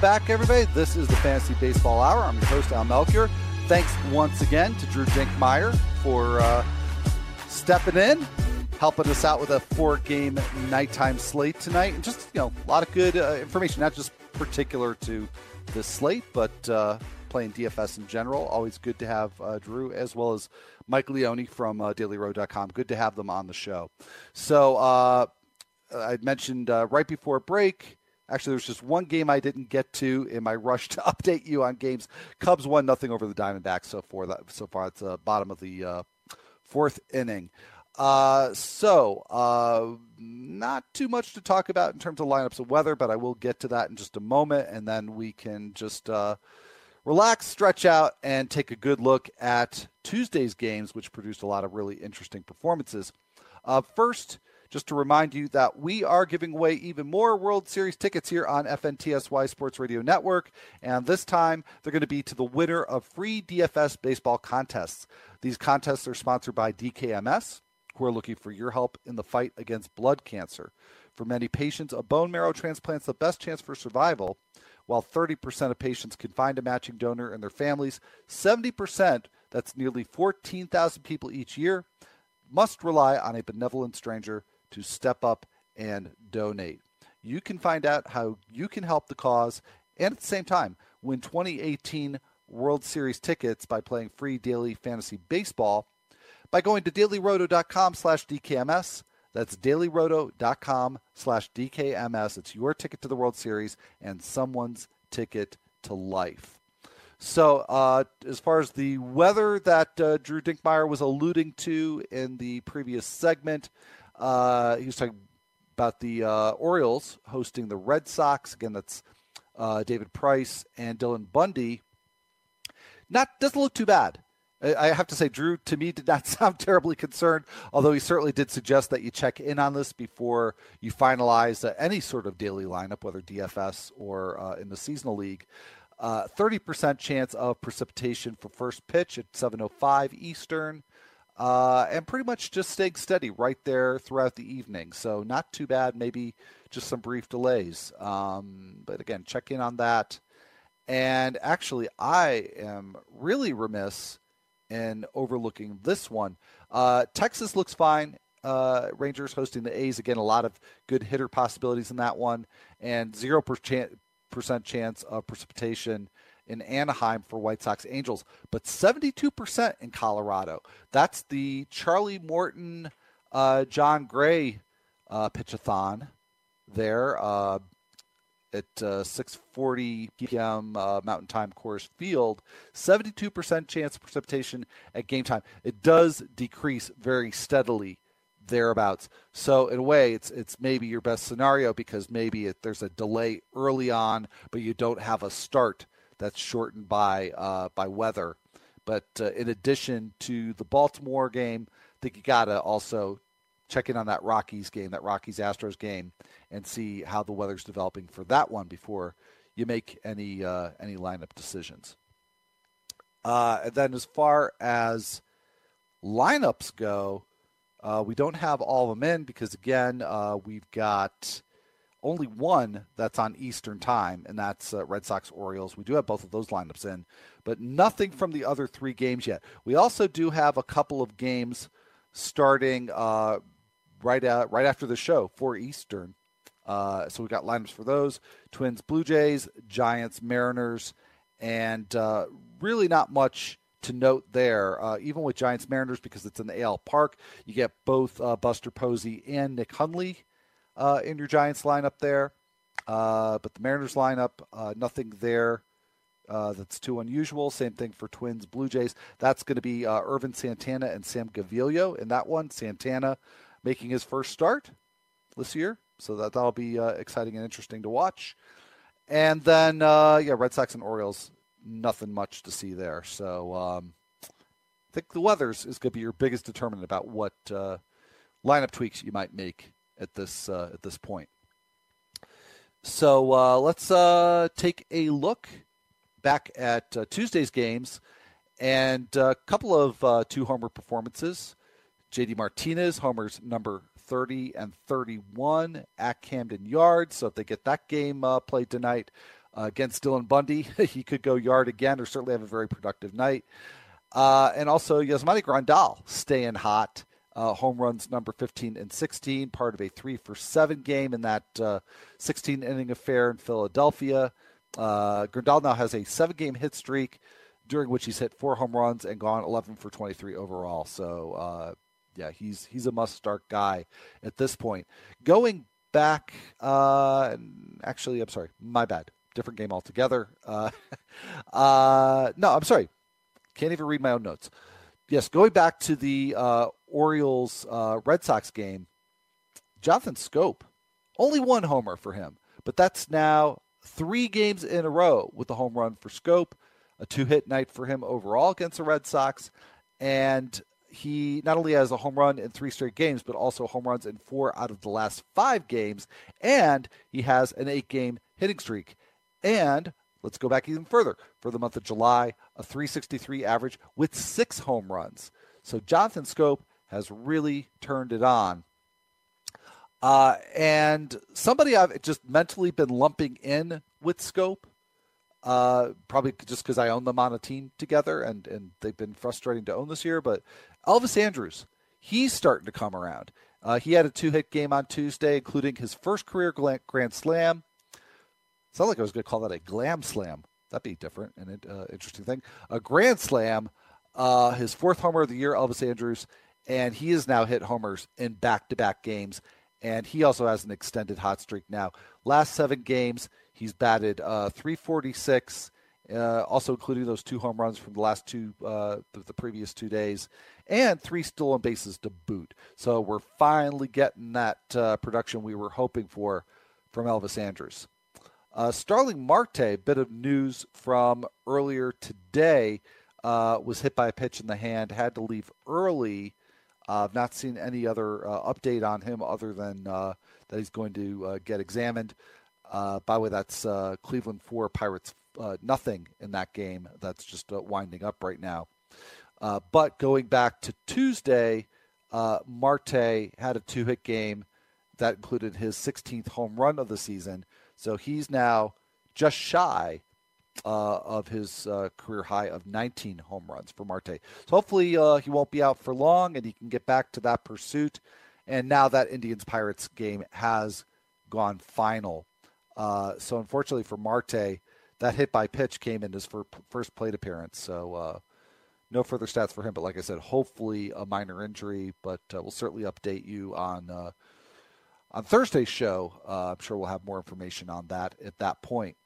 Welcome back, everybody. This is the Fantasy Baseball Hour. I'm your host, Al Melchior. Thanks once again to Drew Dinkmeyer for uh, stepping in, helping us out with a four-game nighttime slate tonight, and just you know a lot of good uh, information, not just particular to this slate, but uh, playing DFS in general. Always good to have uh, Drew as well as Mike Leone from uh, DailyRoto.com. Good to have them on the show. So uh, I mentioned uh, right before break Actually, there's just one game I didn't get to in my rush to (laughs) update you on games. Cubs won nothing over the Diamondbacks so far. That so far it's the uh, bottom of the uh, fourth inning. Uh, so uh, not too much to talk about in terms of lineups and weather, but I will get to that in just a moment, and then we can just uh, relax, stretch out, and take a good look at Tuesday's games, which produced a lot of really interesting performances. Uh, first just to remind you that we are giving away even more World Series tickets here on FNTSY Sports Radio Network. And this time, they're going to be to the winner of free DFS baseball contests. These contests are sponsored by DKMS, who are looking for your help in the fight against blood cancer. For many patients, a bone marrow transplant is the best chance for survival. While 30% of patients can find a matching donor in their families, 70%, that's nearly 14,000 people each year, must rely on a benevolent stranger to step up and donate. You can find out how you can help the cause and at the same time win 2018 World Series tickets by playing free daily fantasy baseball by going to dailyroto.com slash DKMS. That's dailyroto.com slash DKMS. It's your ticket to the World Series and someone's ticket to life. So, uh, as far as the weather that uh, Drew Dinkmeyer was alluding to in the previous segment, uh, he was talking about the uh, Orioles hosting the Red Sox. Again, that's uh, David Price and Dylan Bundy. Not doesn't look too bad. I have to say, Drew, to me, did not (laughs) sound terribly concerned, although he certainly did suggest that you check in on this before you finalize uh, any sort of daily lineup, whether DFS or uh, in the seasonal league. Uh, 30% chance of precipitation for first pitch at 7.05 Eastern uh, and pretty much just staying steady right there throughout the evening. So not too bad. Maybe just some brief delays. Um, but again, check in on that. And actually, I am really remiss in overlooking this one. Uh, Texas looks fine. Uh, Rangers hosting the A's again. A lot of good hitter possibilities in that one, and zero percent chance of precipitation in Anaheim for White Sox Angels, but 72% in Colorado. That's the Charlie Morton, uh, Jon Gray uh, pitchathon there uh, at 6:40 uh, p.m. Uh, Mountain Time Coors Field. 72% chance of precipitation at game time. It does decrease very steadily thereabouts. So in a way, it's it's maybe your best scenario because maybe it, there's a delay early on, but you don't have a start that's shortened by uh, by weather. But uh, in addition to the Baltimore game, I think you got to also check in on that Rockies game, that Rockies Astros game, and see how the weather's developing for that one before you make any uh, any lineup decisions. Uh, and then as far as lineups go, Uh, we don't have all of them in because, again, uh, we've got only one that's on Eastern time, and that's uh, Red Sox Orioles. We do have both of those lineups in, but nothing from the other three games yet. We also do have a couple of games starting uh, right at, right after the show for Eastern. Uh, so we got lineups for those: Twins, Blue Jays, Giants, Mariners, and uh, really not much to note there. Uh, even with Giants Mariners, because it's in the AL Park, you get both uh, Buster Posey and Nick Hundley uh, in your Giants lineup there. Uh, but the Mariners lineup, uh, nothing there uh, that's too unusual. Same thing for Twins Blue Jays. That's going to be Ervin Santana and Sam Gaviglio in that one. Santana making his first start this year, so that that'll be exciting and interesting to watch. And then, yeah, Red Sox and Orioles nothing much to see there. So um, I think the weather is going to be your biggest determinant about what uh, lineup tweaks you might make at this uh, at this point. So uh, let's uh, take a look back at uh, Tuesday's games and a couple of uh, two homer performances. JD Martinez homers number 30 and 31 at Camden Yards. So if they get that game played tonight, uh, against Dylan Bundy. (laughs) he could go yard again or certainly have a very productive night. Uh, and also Yasmani Grandal staying hot. Uh, home runs number 15 and 16, part of a three for seven game in that uh, 16 inning affair in Philadelphia. Uh, Grandal now has a seven game hit streak during which he's hit four home runs and gone 11 for 23 overall. So, uh, yeah, he's he's a must start guy at this point. Going back, uh, actually, I'm sorry, my bad different game altogether. Uh, (laughs) uh, no, I'm sorry. Can't even read my own notes. Yes, going back to the uh, Orioles uh, Red Sox game, Jonathan Schoop, only one homer for him, but that's now three games in a row with a home run for Schoop, a two hit night for him overall against the Red Sox. And he not only has a home run in three straight games, but also home runs in four out of the last five games. And he has an eight game hitting streak. And let's go back even further. For the month of July, a 363 average with six home runs. So Jonathan Schoop has really turned it on. Uh, and somebody I've just mentally been lumping in with Schoop, uh, probably just because I own them on a team together and, and they've been frustrating to own this year. But Elvis Andrus, he's starting to come around. Uh, he had a two hit game on Tuesday, including his first career grand slam. Sound like I was going to call that a glam slam. That'd be different and an uh, interesting thing. A grand slam, uh, his fourth homer of the year, Elvis Andrus, and he has now hit homers in back-to-back games. And he also has an extended hot streak now. Last seven games, he's batted uh, 346, uh, also including those two home runs from the last two, uh, the, the, previous two days, and three stolen bases to boot. So we're finally getting that uh, production we were hoping for from Elvis Andrus. Uh, Starling Marte, bit of news from earlier today, uh, was hit by a pitch in the hand, had to leave early. Uh, I've not seen any other uh, update on him other than uh, that he's going to uh, get examined. by the way, that's Cleveland 4, Pirates nothing in that game. That's just winding up right now. but going back to Tuesday, Marte had a two hit game that included his 16th home run of the season. So he's now just shy uh, of his uh, career high of 19 home runs for Marte. So hopefully uh, he won't be out for long and he can get back to that pursuit. And now that Indians Pirates game has gone final. Uh, so unfortunately for Marte, that hit by pitch came in his first plate appearance. So uh, no further stats for him. But like I said, hopefully a minor injury. But uh, we'll certainly update you on on Thursday's show. Uh, I'm sure we'll have more information on that at that point.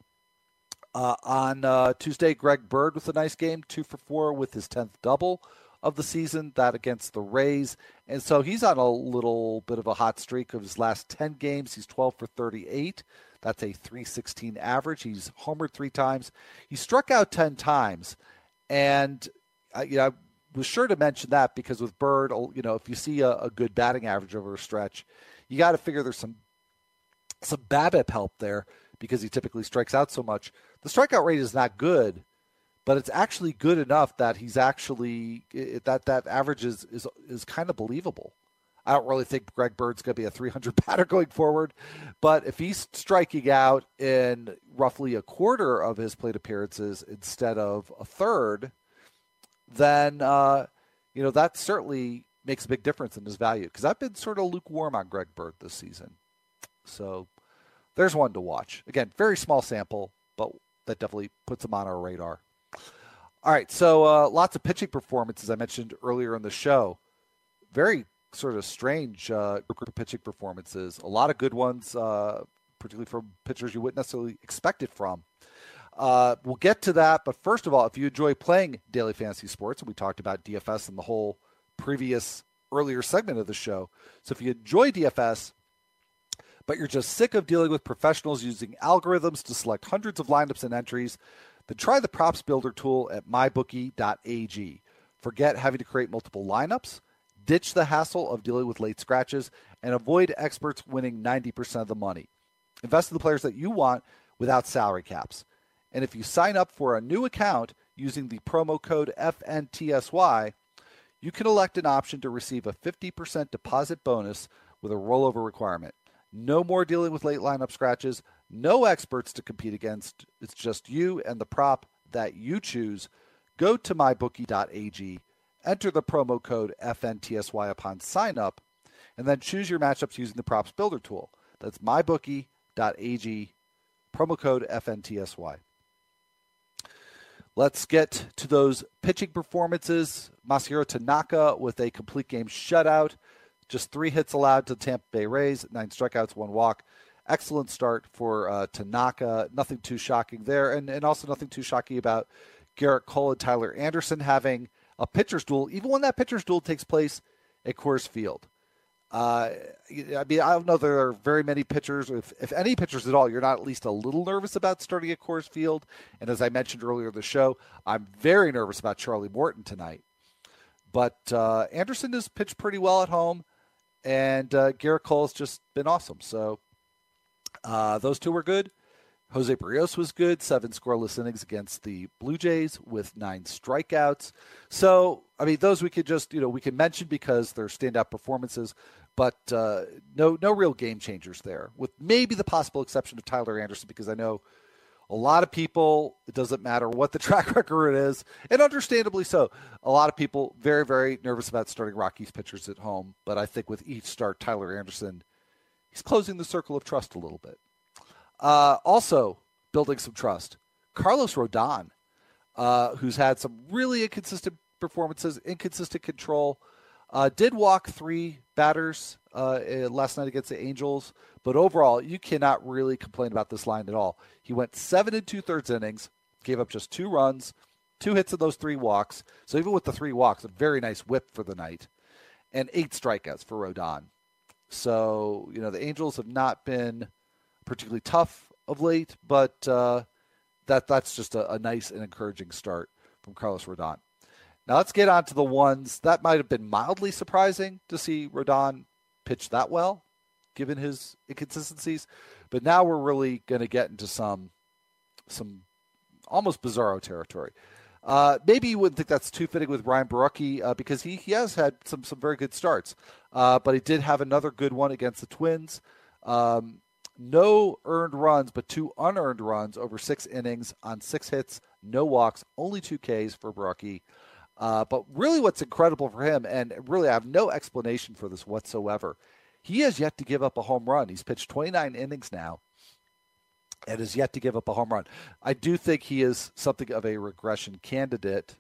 Uh, on uh, Tuesday, Greg Bird with a nice game, two for four with his 10th double of the season, that against the Rays. And so he's on a little bit of a hot streak of his last 10 games. He's 12 for 38. That's a 316 average. He's homered three times. He struck out 10 times. And, uh, you know, I was sure to mention that because with Bird, you know, if you see a, a good batting average over a stretch, you got to figure there's some some BABIP help there because he typically strikes out so much. The strikeout rate is not good, but it's actually good enough that he's actually that that average is is, is kind of believable. I don't really think Greg Bird's going to be a 300 (laughs) batter going forward, but if he's striking out in roughly a quarter of his plate appearances instead of a third, then uh, you know that certainly makes a big difference in his value. Because I've been sort of lukewarm on Greg Bird this season, so there's one to watch. Again, very small sample, but that definitely puts him on our radar. All right, so uh, lots of pitching performances I mentioned earlier in the show. Very sort of strange uh, group of pitching performances. A lot of good ones, uh, particularly from pitchers you wouldn't necessarily expect it from. Uh, we'll get to that, but first of all, if you enjoy playing daily fantasy sports, and we talked about DFS and the whole previous earlier segment of the show. So if you enjoy DFS, but you're just sick of dealing with professionals using algorithms to select hundreds of lineups and entries, then try the props builder tool at mybookie.ag. Forget having to create multiple lineups Ditch the hassle of dealing with late scratches and avoid experts winning 90% of the money. Invest in the players that you want without salary caps. And if you sign up for a new account using the promo code FNTSY, you can elect an option to receive a 50% deposit bonus with a rollover requirement. No more dealing with late lineup scratches, no experts to compete against. It's just you and the prop that you choose. Go to mybookie.ag Enter the promo code FNTSY upon sign up, and then choose your matchups using the props builder tool. That's mybookie.ag, promo code FNTSY. Let's get to those pitching performances. Masahiro Tanaka with a complete game shutout. Just three hits allowed to the Tampa Bay Rays, nine strikeouts, one walk. Excellent start for uh, Tanaka. Nothing too shocking there. And, and also nothing too shocking about Gerrit Cole and Tyler Anderson having – a pitcher's duel, even when that pitcher's duel takes place at Coors Field. Uh, I mean, I don't know there are very many pitchers, if, if any pitchers at all, you're not at least a little nervous about starting at Coors Field. And as I mentioned earlier in the show, I'm very nervous about Charlie Morton tonight. But uh, Anderson has pitched pretty well at home, and uh, Gerrit Cole's just been awesome. So uh, those two were good. Jose Berrios was good, seven scoreless innings against the Blue Jays with nine strikeouts. So, I mean, those we could just, you know, we can mention because they're standout performances, but uh, no, no real game changers there, with maybe the possible exception of Tyler Anderson, because I know a lot of people, it doesn't matter what the (laughs) track record is, and understandably so. A lot of people very, very nervous about starting Rockies pitchers at home, but I think with each start, Tyler Anderson, he's closing the circle of trust a little bit. Uh, also, building some trust. Carlos Rodon, uh, who's had some really inconsistent performances, inconsistent control, uh, did walk three batters uh, last night against the Angels, but overall, you cannot really complain about this line at all. He went seven and two thirds innings, gave up just two runs, two hits in those three walks. So even with the three walks, a very nice whip for the night, and eight strikeouts for Rodon. So you know the Angels have not been particularly tough of late, but uh, that that's just a, a, nice and encouraging start from Carlos Rodon. Now let's get on to the ones that might have been mildly surprising to see Rodon pitch that well, given his inconsistencies. But now we're really going to get into some some almost bizarro territory. Uh, maybe you wouldn't think that's too fitting with Ryan Borucki uh, because he, he has had some some very good starts, uh, but he did have another good one against the Twins. Um, no earned runs, but two unearned runs over six innings on six hits, no walks, only two Ks for Borucki. Uh, but really, what's incredible for him, and really, I have no explanation for this whatsoever. He has yet to give up a home run. He's pitched 29 innings now and has yet to give up a home run. I do think he is something of a regression candidate,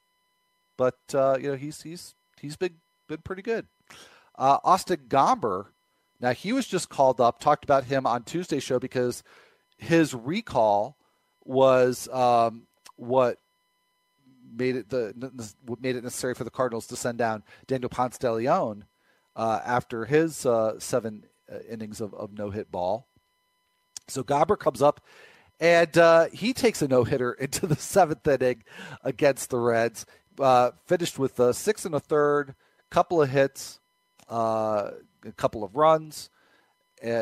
but uh, you know he's he's he's been been pretty good. Uh, Austin Gomber now, he was just called up, talked about him on Tuesday show because his recall was um, what made it the made it necessary for the Cardinals to send down Daniel Ponce de Leon uh, after his uh, seven uh, innings of, of no hit ball. So Gomber comes up and uh, he takes a no hitter (laughs) into the seventh inning against the Reds. Uh, finished with a six and a third, couple of hits, uh, a couple of runs,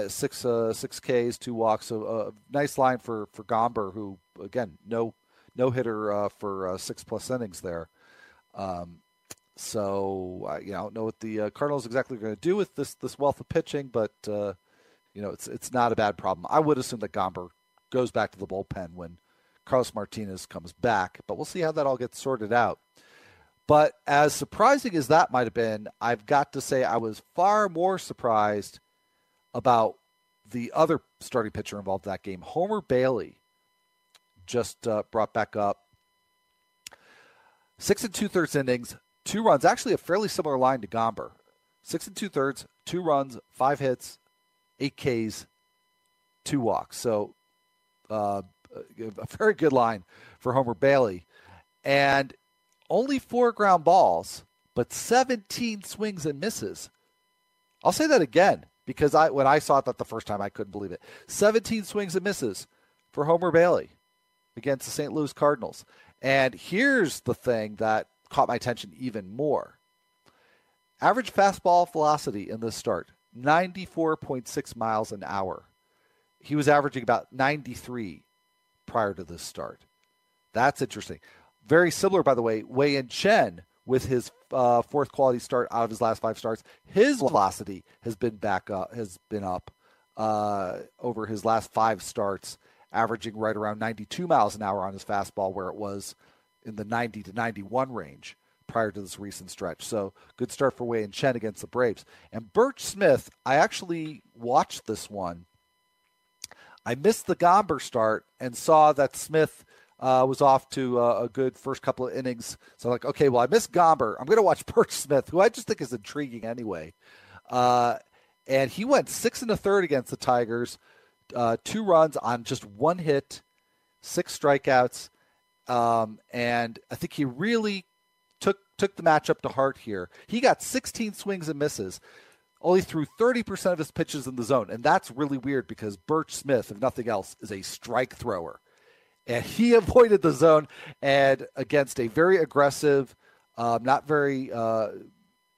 six six Ks, two walks. So a nice line for for Gomber, who again no no hitter uh, for uh, six plus innings there. Um, So uh, you know, I don't know what the uh, Cardinals exactly are going to do with this this wealth of pitching, but you know, it's it's not a bad problem. I would assume that Gomber goes back to the bullpen when Carlos Martinez comes back, but we'll see how that all gets sorted out. But as surprising as that might have been, I've got to say I was far more surprised about the other starting pitcher involved in that game, Homer Bailey, just uh, brought back up. Six and two thirds innings, two runs. Actually, a fairly similar line to Gomber. Six and two thirds, two runs, five hits, eight Ks, two walks. So uh, a very good line for Homer Bailey. And only four ground balls, but 17 swings and misses. I'll say that again because I when I saw that the first time I couldn't believe it. 17 swings and misses for Homer Bailey against the St. Louis Cardinals. And here's the thing that caught my attention even more. Average fastball velocity in this start, 94.6 miles an hour. He was averaging about 93 prior to this start. That's interesting. Very similar, by the way, Wei Yin Chen with his uh, fourth quality start out of his last five starts. His velocity has been back up, has been up uh, over his last five starts, averaging right around 92 miles an hour on his fastball, where it was in the 90 to 91 range prior to this recent stretch. So good start for Wei Yin Chen against the Braves. And Burch Smith, I actually watched this one. I missed the Gomber start and saw that Smith uh, was off to uh, a good first couple of innings. So I'm like, okay, well, I missed Gomber. I'm going to watch (laughs) Burch Smith, who I just think is intriguing anyway. Uh, and he went six and a third against the Tigers, uh, two runs on just one hit, six strikeouts, um, and I think he really took took the matchup to heart here. He got 16 swings and misses. Only threw 30% of his pitches in the zone. And that's really weird because Burch Smith, if nothing else, is a strike thrower and he (laughs) avoided the zone and against a very aggressive, uh, not very uh,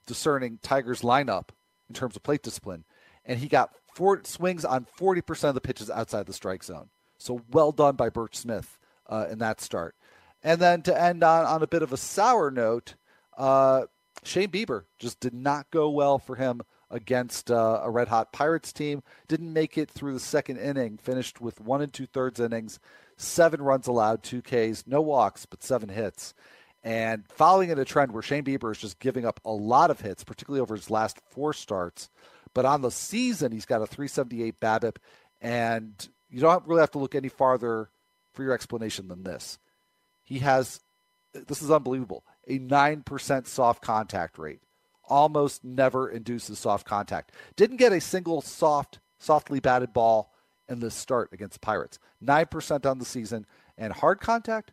discerning Tigers lineup in terms of plate discipline, and he got four swings on 40% of the pitches outside the strike zone. So well done by Burch Smith uh, in that start. And then to end on, on a bit of a sour note, uh, Shane Bieber just did not go well for him against uh, a red hot Pirates team. Didn't make it through the second inning. Finished with one and two thirds innings, seven runs allowed, two Ks, no walks, but seven hits. And following in a trend where Shane Bieber is just giving up a lot of hits, particularly over his last four starts. But on the season, he's got a 378 BABIP, and you don't really have to look any farther for your explanation than this. He has, this is unbelievable, a 9% soft contact rate. Almost never induces soft contact. Didn't get a single soft, softly batted ball in the start against Pirates. 9% on the season. And hard contact,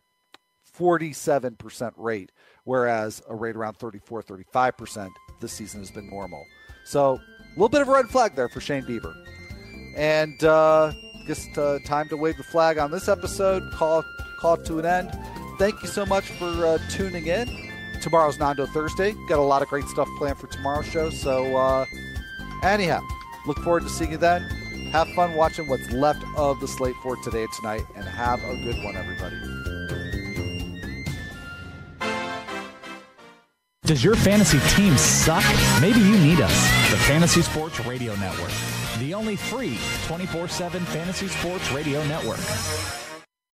47% rate, whereas a rate around 34, 35% this season has been normal. So little bit of a red flag there for Shane Bieber. And uh, just uh, time to wave the flag on this episode, call, call to an end. Thank you so much for uh, tuning in. Tomorrow's Nando Thursday. Got a lot of great stuff planned for tomorrow's show. So, uh, anyhow, look forward to seeing you then. Have fun watching what's left of the slate for today and tonight, and have a good one, everybody. Does your fantasy team suck? Maybe you need us, the Fantasy Sports Radio Network, the only free 24 7 fantasy sports radio network.